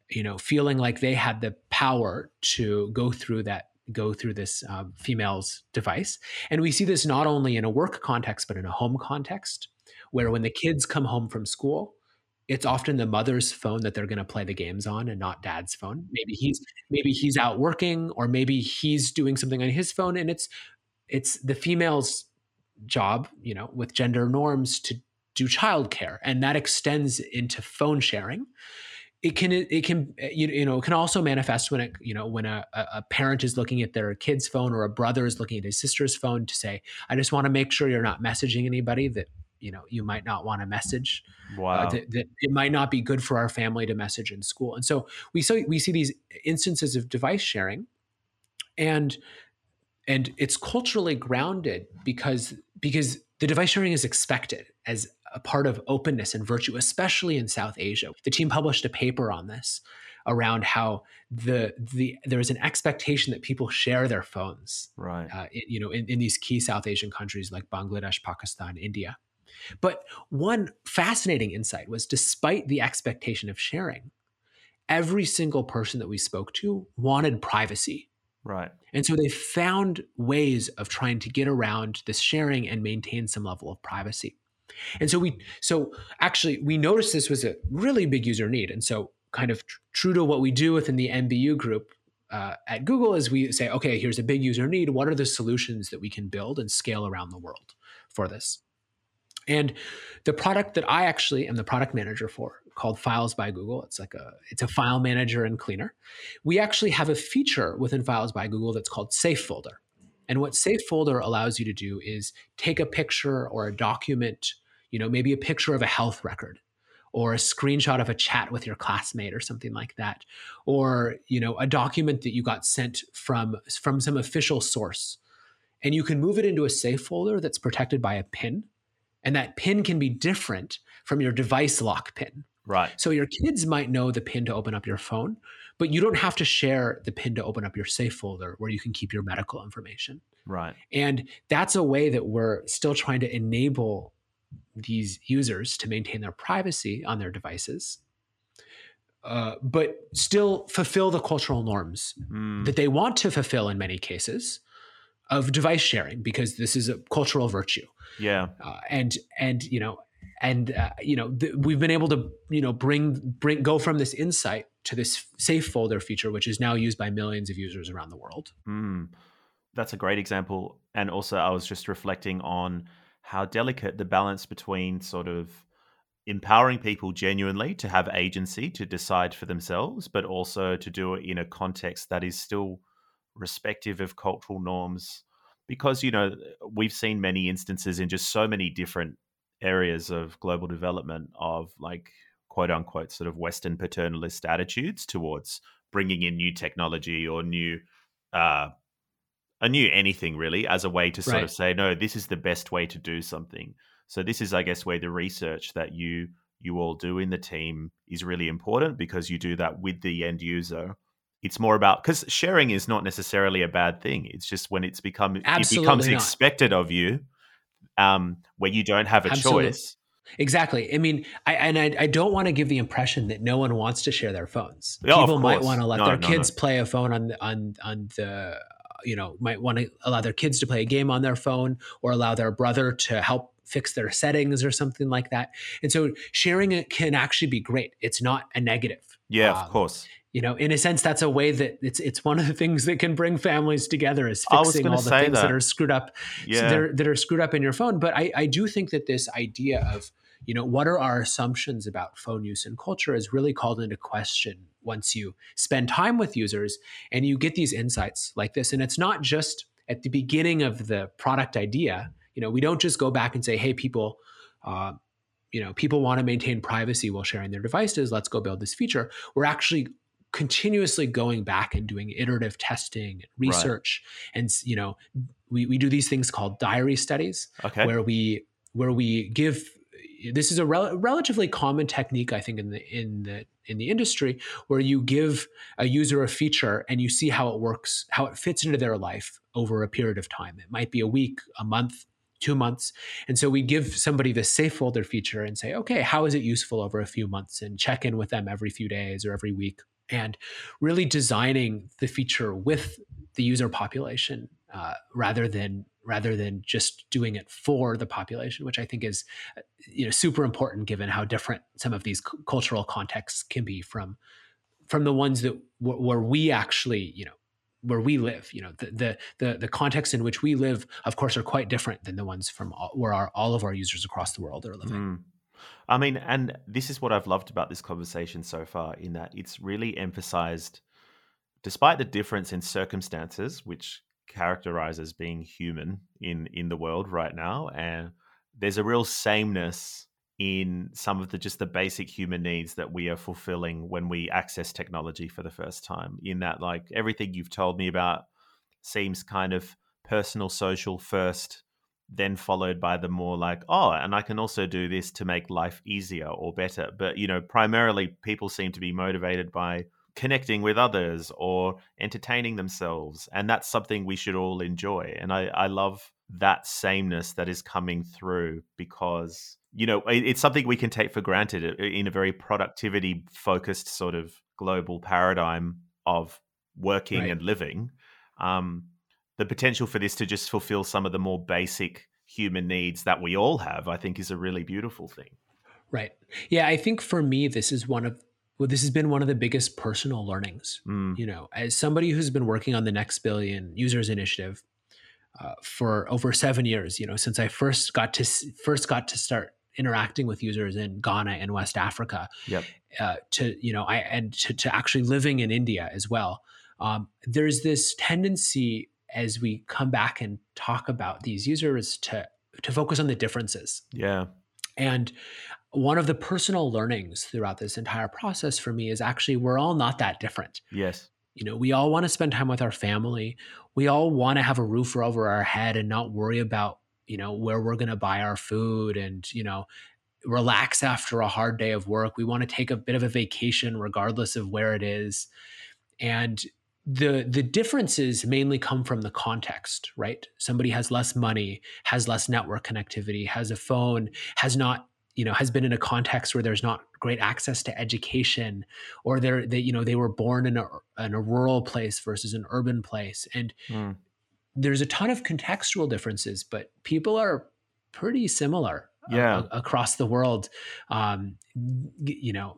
you know, feeling like they had the power to go through that go through this um, female's device. And we see this not only in a work context, but in a home context, where when the kids come home from school, it's often the mother's phone that they're going to play the games on and not dad's phone. Maybe he's maybe he's out working or maybe he's doing something on his phone and it's it's the female's job you know with gender norms to do childcare and that extends into phone sharing. It can it can you know it can also manifest when it you know when a, a parent is looking at their kid's phone or a brother is looking at his sister's phone to say i just want to make sure you're not messaging anybody that you know you might not want to message uh, wow. uh, that, that, it might not be good for our family to message in school. And so we so we see these instances of device sharing and and it's culturally grounded because because the device sharing is expected as a part of openness and virtue, especially in South Asia. The team published a paper on this around how the the there is an expectation that people share their phones, right? Uh, in, you know, in, in these key South Asian countries like Bangladesh, Pakistan, India. But one fascinating insight was, despite the expectation of sharing, every single person that we spoke to wanted privacy Right. And so they found ways of trying to get around this sharing and maintain some level of privacy. And so we, so actually, we noticed this was a really big user need. And so, kind of tr- true to what we do within the NBU group uh, at Google, is we say, okay, here's a big user need. What are the solutions that we can build and scale around the world for this? And the product that I actually am the product manager for, called Files by Google, it's like a it's a file manager and cleaner. We actually have a feature within Files by Google that's called Safe Folder. And what Safe Folder allows you to do is take a picture or a document, you know, maybe a picture of a health record or a screenshot of a chat with your classmate or something like that or you know a document that you got sent from from some official source and you can move it into a safe folder that's protected by a pin and that pin can be different from your device lock pin. Right. So your kids might know the pin to open up your phone, but you don't have to share the pin to open up your safe folder where you can keep your medical information. Right. And that's a way that we're still trying to enable these users to maintain their privacy on their devices, uh, but still fulfill the cultural norms Mm. that they want to fulfill in many cases of device sharing because this is a cultural virtue Yeah. uh, and and you know and uh, you know th- we've been able to you know bring bring go from this insight to this safe folder feature which is now used by millions of users around the world Mm. That's a great example. And also, I was just reflecting on how delicate the balance between sort of empowering people genuinely to have agency to decide for themselves, but also to do it in a context that is still respective of cultural norms. Because, you know, we've seen many instances in just so many different areas of global development of like quote unquote sort of Western paternalist attitudes towards bringing in new technology or new uh, a new anything really as a way to sort Right. of say no this is the best way to do something so this is i guess where the research that you you all do in the team is really important because you do that with the end user it's more about because sharing is not necessarily a bad thing it's just when it's become it becomes not. expected of you um where you don't have a Absolutely. choice exactly i mean i and i, I don't want to give the impression that no one wants to share their phones of people might want to let No, their no, kids no. play a phone on the on on the you know might want to allow their kids to play a game on their phone or allow their brother to help fix their settings or something like that and so sharing it can actually be great it's not a negative yeah Um, of course you know in a sense that's a way that it's it's one of the things that can bring families together is fixing all the things that. that. are screwed up yeah. that, are, that are screwed up in your phone. But I, I do think that this idea of you know what are our assumptions about phone use and culture is really called into question once you spend time with users and you get these insights like this. And it's not just at the beginning of the product idea. You know we don't just go back and say hey people uh, you know people want to maintain privacy while sharing their devices. Let's go build this feature. We're actually continuously going back and doing iterative testing and research and you know we, we do these things called diary studies okay. where we where we give this is a rel- relatively common technique i think in the in the in the industry where you give a user a feature and you see how it works how it fits into their life over a period of time. It might be a week a month two months. And so we give somebody the safe folder feature and say okay how is it useful over a few months? and check in with them every few days or every week and really designing the feature with the user population uh, rather than rather than just doing it for the population, which I think is you know super important given how different some of these cu- cultural contexts can be from from the ones that wh- where we actually you know where we live. You know the the the, the context in which we live, of course, are quite different than the ones from all, where our, all of our users across the world are living. Mm. I mean, and this is what I've loved about this conversation so far, in that it's really emphasized, despite the difference in circumstances, which characterizes being human in in the world right now, and there's a real sameness in some of the just the basic human needs that we are fulfilling when we access technology for the first time. In that, like everything you've told me about seems kind of personal, social first then followed by the more like, oh, and I can also do this to make life easier or better. But, you know, primarily people seem to be motivated by connecting with others or entertaining themselves. And that's something we should all enjoy. And I, I love that sameness that is coming through because, you know, it, it's something we can take for granted in a very productivity focused sort of global paradigm of working Right. and living um, the potential for this to just fulfill some of the more basic human needs that we all have, I think, is a really beautiful thing. Right. Yeah, I think for me, this is one of well, this has been one of the biggest personal learnings. Mm. You know, as somebody who's been working on the Next Billion Users Initiative uh, for over seven years, you know, since I first got to first got to start interacting with users in Ghana and West Africa, Yep. uh, to you know, I and to, to actually living in India as well. Um, there's this tendency as we come back and talk about these users to to focus on the differences. Yeah. And one of the personal learnings throughout this entire process for me is actually we're all not that different. Yes. You know, we all want to spend time with our family. We all want to have a roof over our head and not worry about, you know, where we're going to buy our food and, you know, relax after a hard day of work. We want to take a bit of a vacation regardless of where it is. And the the differences mainly come from the context, right? Somebody has less money, has less network connectivity, has a phone, has not you know has been in a context where there's not great access to education or they're they you know they were born in a in a rural place versus an urban place and Mm. there's a ton of contextual differences but people are pretty similar Yeah. a- across the world um, you know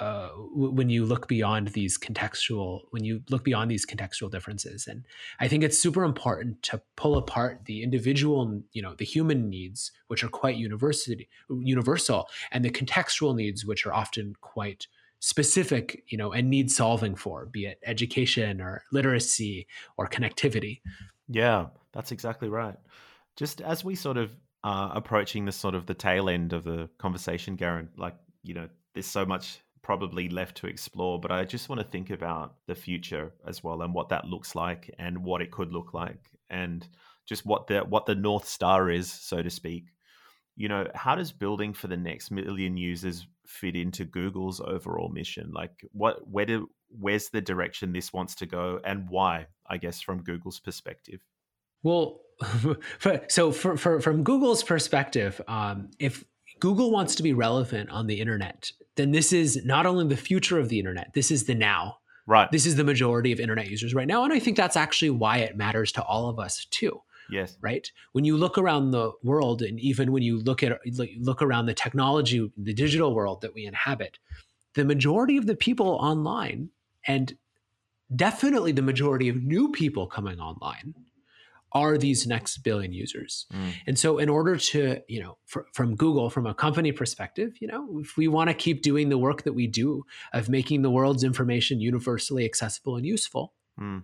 uh, w- when you look beyond these contextual when you look beyond these contextual differences and i think it's super important to pull apart the individual you know the human needs which are quite university universal and the contextual needs which are often quite specific you know and need solving for be it education or literacy or connectivity Yeah, that's exactly right. Just as we sort of are approaching the sort of the tail end of the conversation, Garen, like, you know, there's so much probably left to explore, but I just want to think about the future as well and what that looks like and what it could look like and just what the what the north star is, so to speak. You know, how does building for the next million users fit into Google's overall mission? Like what where do where's the direction this wants to go and why, I guess, from Google's perspective? Well, so for, for, from Google's perspective, um, if Google wants to be relevant on the internet, then this is not only the future of the internet, this is the now. Right. This is the majority of internet users right now. And I think that's actually why it matters to all of us too, yes. right? When you look around the world, and even when you look at look around the technology, the digital world that we inhabit, the majority of the people online, and definitely the majority of new people coming online, are these next billion users. Mm. And so, in order to, you know, fr- from Google, from a company perspective, you know, if we want to keep doing the work that we do of making the world's information universally accessible and useful, Mm.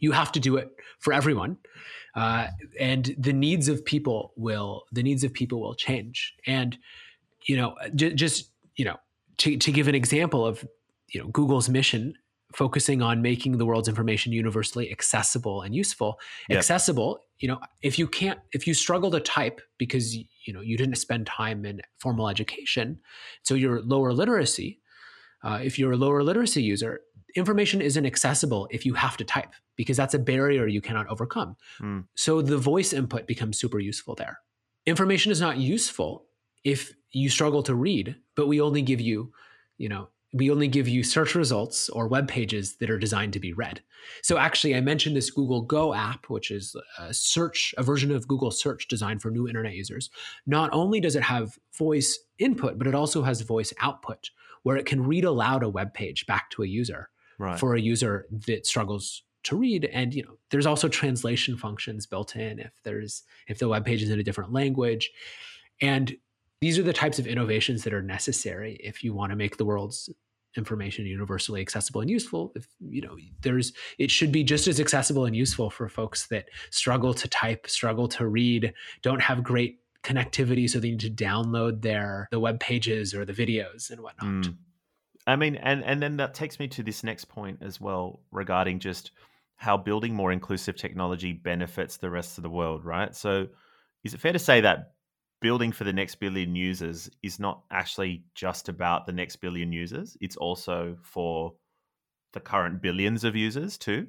you have to do it for everyone. Uh, and the needs of people will the needs of people will change. And you know, j- just you know, to to give an example of you know Google's mission focusing on making the world's information universally accessible and useful Yep. accessible you know if you can't if you struggle to type because you know you didn't spend time in formal education so you're lower literacy uh, if you're a lower literacy user information isn't accessible if you have to type because that's a barrier you cannot overcome Mm. so the voice input becomes super useful there information is not useful if you struggle to read but we only give you you know we only give you search results or web pages that are designed to be read. So actually, I mentioned this Google Go app, which is a search, a version of Google Search designed for new internet users. Not only does it have voice input, but it also has voice output, where it can read aloud a web page back to a user Right. for a user that struggles to read. And you know, there's also translation functions built in if there's if the web page is in a different language. And these are the types of innovations that are necessary if you want to make the world's information universally accessible and useful if you know there's it should be just as accessible and useful for folks that struggle to type struggle to read don't have great connectivity so they need to download their the web pages or the videos and whatnot Mm. I mean, and and then that takes me to this next point as well regarding just how building more inclusive technology benefits the rest of the world, right? So, is it fair to say that building for the next billion users is not actually just about the next billion users? It's also for the current billions of users too.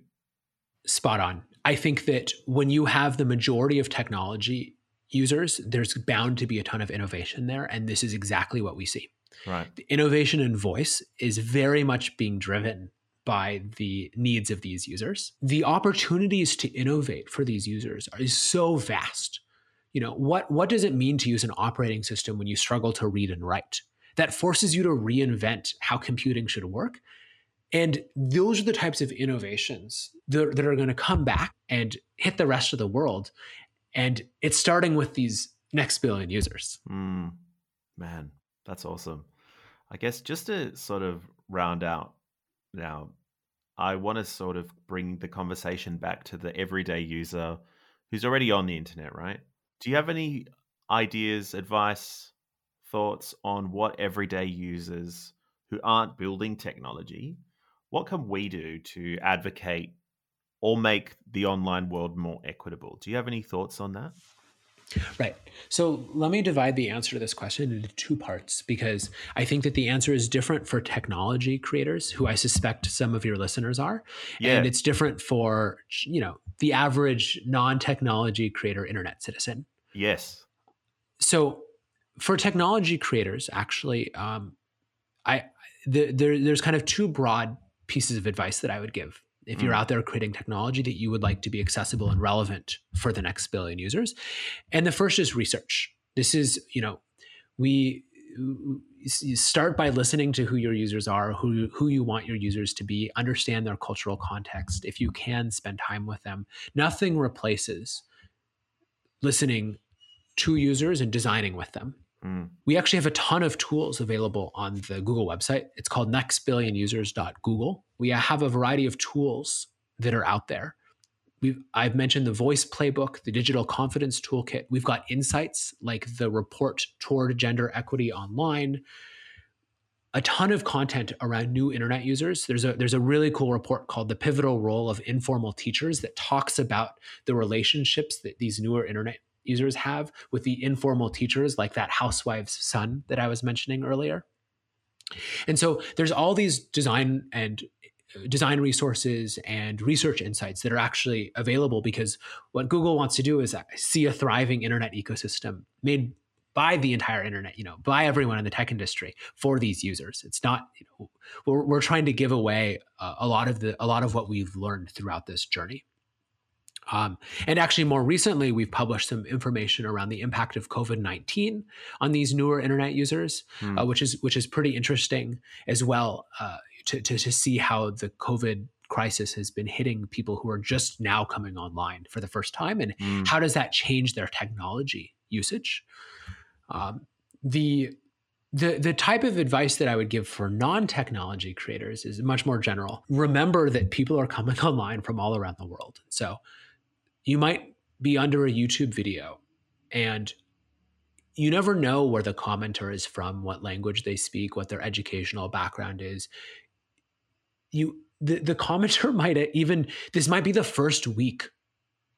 spot on i think that when you have the majority of technology users there's bound to be a ton of innovation there and this is exactly what we see Right. the innovation in voice is very much being driven by the needs of these users. The opportunities to innovate for these users is so vast. You know, what what does it mean to use an operating system when you struggle to read and write? That forces you to reinvent how computing should work. And those are the types of innovations that, that are going to come back and hit the rest of the world. And it's starting with these next billion users. Mm, man, that's awesome. I guess just to sort of round out now, I want to sort of bring the conversation back to the everyday user who's already on the internet, right? Do you have any ideas, advice, thoughts on what everyday users who aren't building technology, what can we do to advocate or make the online world more equitable? Do you have any thoughts on that? Right. So let me divide the answer to this question into two parts because I think that the answer is different for technology creators, who I suspect some of your listeners are, yeah. and it's different for you know the average non-technology creator internet citizen. Yes. So for technology creators, actually, um, I the, there, there's kind of two broad pieces of advice that I would give if you're mm. out there creating technology that you would like to be accessible and relevant for the next billion users. And the first is research. This is, you know, we start by listening to who your users are, who who you want your users to be, understand their cultural context. If you can spend time with them, nothing replaces listening to users and designing with them. We actually have a ton of tools available on the Google website. It's called nextbillionusers.google. We have a variety of tools that are out there. We've, I've mentioned the voice playbook, the digital confidence toolkit. We've got insights like the report toward gender equity online, a ton of content around new internet users. There's a there's a really cool report called The Pivotal Role of Informal Teachers that talks about the relationships that these newer internet users have with the informal teachers, like that housewife's son that I was mentioning earlier. And so there's all these design and uh, design resources and research insights that are actually available because what Google wants to do is see a thriving internet ecosystem made by the entire internet, you know, by everyone in the tech industry for these users. It's not, you know, we're, we're trying to give away uh, a lot of the a lot of what we've learned throughout this journey. Um, and actually, more recently, we've published some information around the impact of COVID nineteen on these newer internet users, mm. uh, which is which is pretty interesting as well uh, to, to, to see how the COVID crisis has been hitting people who are just now coming online for the first time, and mm. how does that change their technology usage? Um, the the the type of advice that I would give for non-technology creators is much more general. Remember that people are coming online from all around the world. So you might be under a YouTube video and you never know where the commenter is from, what language they speak, what their educational background is. You the, the commenter might even this might be the first week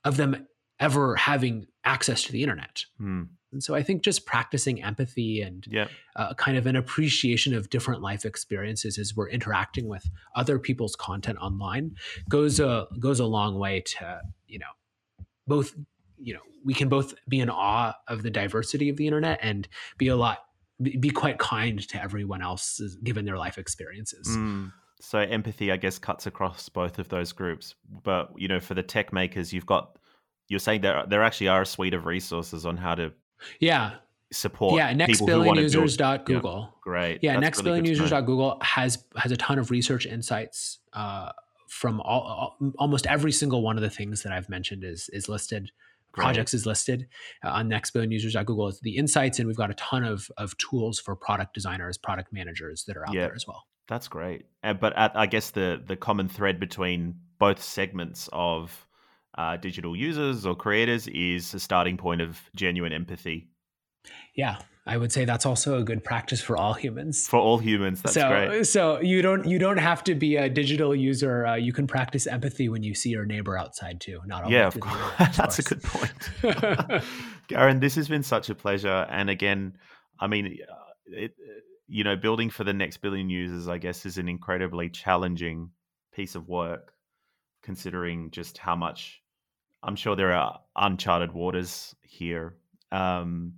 of them ever having access to the internet. Hmm. And so I think just practicing empathy and yep. uh, kind of an appreciation of different life experiences as we're interacting with other people's content online goes a goes a long way to you know both you know we can both be in awe of the diversity of the internet and be a lot be quite kind to everyone else given their life experiences. Mm. so empathy i guess cuts across both of those groups. But you know for the tech makers you've got you're saying there there actually are a suite of resources on how to yeah. support yeah next billion users dot google. Yeah, great. Yeah That's next really billion users dot google has has a ton of research insights uh, from all, almost every single one of the things that I've mentioned is is listed. Great. Projects is listed uh, on Next Billion Users Google is the insights, and we've got a ton of of tools for product designers, product managers that are out there as well. That's great. Uh, but at, I guess the the common thread between both segments of uh, digital users or creators is a starting point of genuine empathy. Yeah, I would say that's also a good practice for all humans. For all humans, that's so, great. So you don't you don't have to be a digital user. Uh, you can practice empathy when you see your neighbor outside too. Not all yeah, of course. That's a good point. Garen, this has been such a pleasure. And again, I mean, uh, it, you know, building for the next billion users, I guess, is an incredibly challenging piece of work, considering just how much. I'm sure there are uncharted waters here. Um,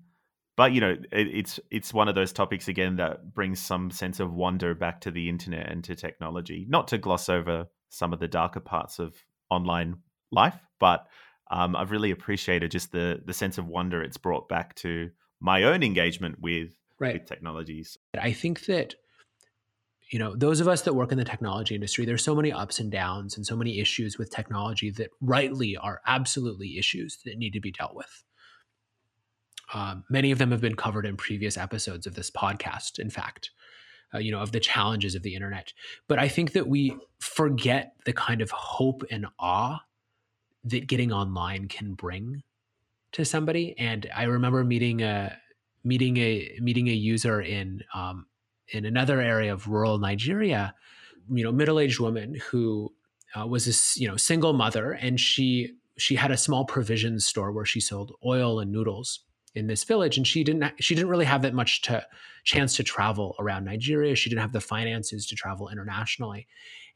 but you know, it, it's it's one of those topics again that brings some sense of wonder back to the internet and to technology. Not to gloss over some of the darker parts of online life, but um, I've really appreciated just the the sense of wonder it's brought back to my own engagement with, right. with technologies. I think that you know those of us that work in the technology industry there's so many ups and downs and so many issues with technology that rightly are absolutely issues that need to be dealt with um, many of them have been covered in previous episodes of this podcast, in fact, uh, you know, of the challenges of the internet. But I think that we forget the kind of hope and awe that getting online can bring to somebody. And I remember meeting a meeting a meeting a user in um, in another area of rural Nigeria, you know, middle aged woman who uh, was a you know single mother, and she she had a small provisions store where she sold oil and noodles in this village and she didn't she didn't really have that much to chance to travel around Nigeria. She didn't have the finances to travel internationally.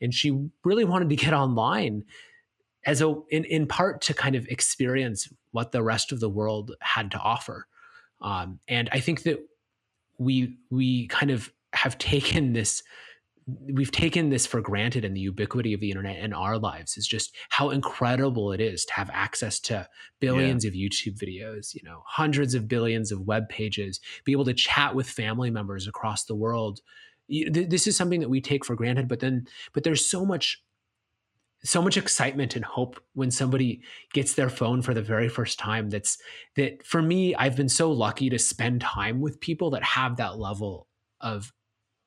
And she really wanted to get online as a in, in part to kind of experience what the rest of the world had to offer. Um, and I think that we we kind of have taken this we've taken this for granted and the ubiquity of the internet in our lives is just how incredible it is to have access to billions yeah. of YouTube videos, you know, hundreds of billions of web pages, be able to chat with family members across the world. This is something that we take for granted, but then, but there's so much, so much excitement and hope when somebody gets their phone for the very first time. That's that for me, I've been so lucky to spend time with people that have that level of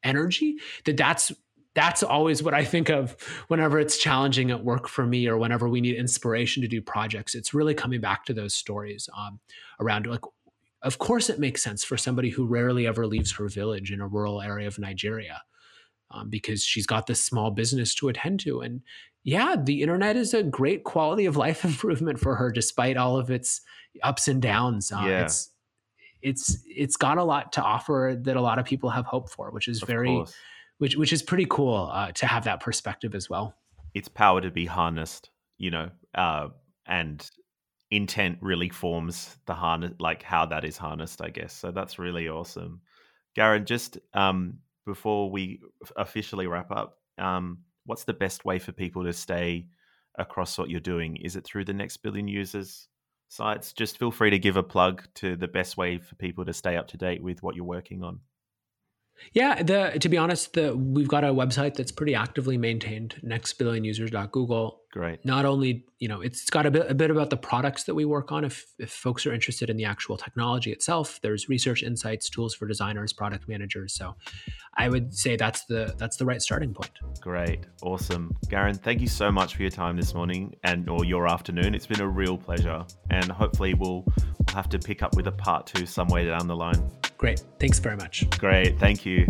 energy that that's that's always what I think of whenever it's challenging at work for me or whenever we need inspiration to do projects. It's really coming back to those stories um, around like, of course, it makes sense for somebody who rarely ever leaves her village in a rural area of Nigeria um, because she's got this small business to attend to. And yeah, the internet is a great quality of life improvement for her, despite all of its ups and downs. Uh, yeah. It's it's it's got a lot to offer that a lot of people have hope for, which is of very, course. which which is pretty cool uh, to have that perspective as well. It's power to be harnessed, you know, uh, and intent really forms the harness, like how that is harnessed, I guess. So that's really awesome, Garen. Just um, before we officially wrap up, um, what's the best way for people to stay across what you're doing? Is it through the next billion users sites, just feel free to give a plug to the best way for people to stay up to date with what you're working on. Yeah, the to be honest, the we've got a website that's pretty actively maintained, nextbillionusers.google. Great. Not only, you know, it's got a bit a bit about the products that we work on. If if folks are interested in the actual technology itself, there's research insights, tools for designers, product managers. So I would say that's the that's the right starting point. Great. Awesome. Garen, thank you so much for your time this morning and or your afternoon. It's been a real pleasure. And hopefully we'll, we'll have to pick up with a part two somewhere down the line. Great. Thanks very much. Great. Thank you.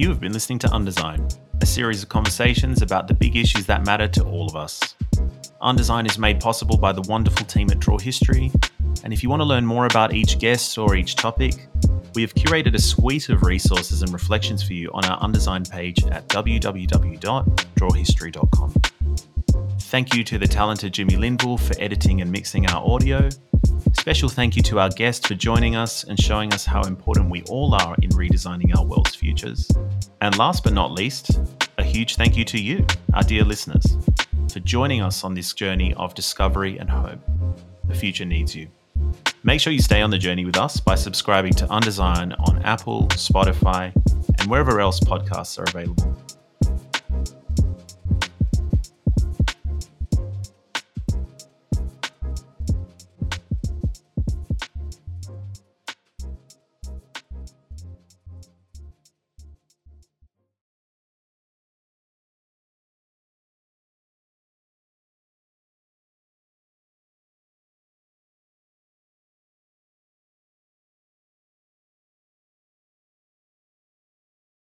You have been listening to Undesign, a series of conversations about the big issues that matter to all of us. Undesign is made possible by the wonderful team at Draw History, and if you want to learn more about each guest or each topic, we have curated a suite of resources and reflections for you on our Undesign page at www.drawhistory.com. Thank you to the talented Jimmy Linville for editing and mixing our audio. Special thank you to our guest for joining us and showing us how important we all are in redesigning our world's futures. And last but not least, a huge thank you to you, our dear listeners, for joining us on this journey of discovery and hope. The future needs you. Make sure you stay on the journey with us by subscribing to Undesign on Apple, Spotify, and wherever else podcasts are available.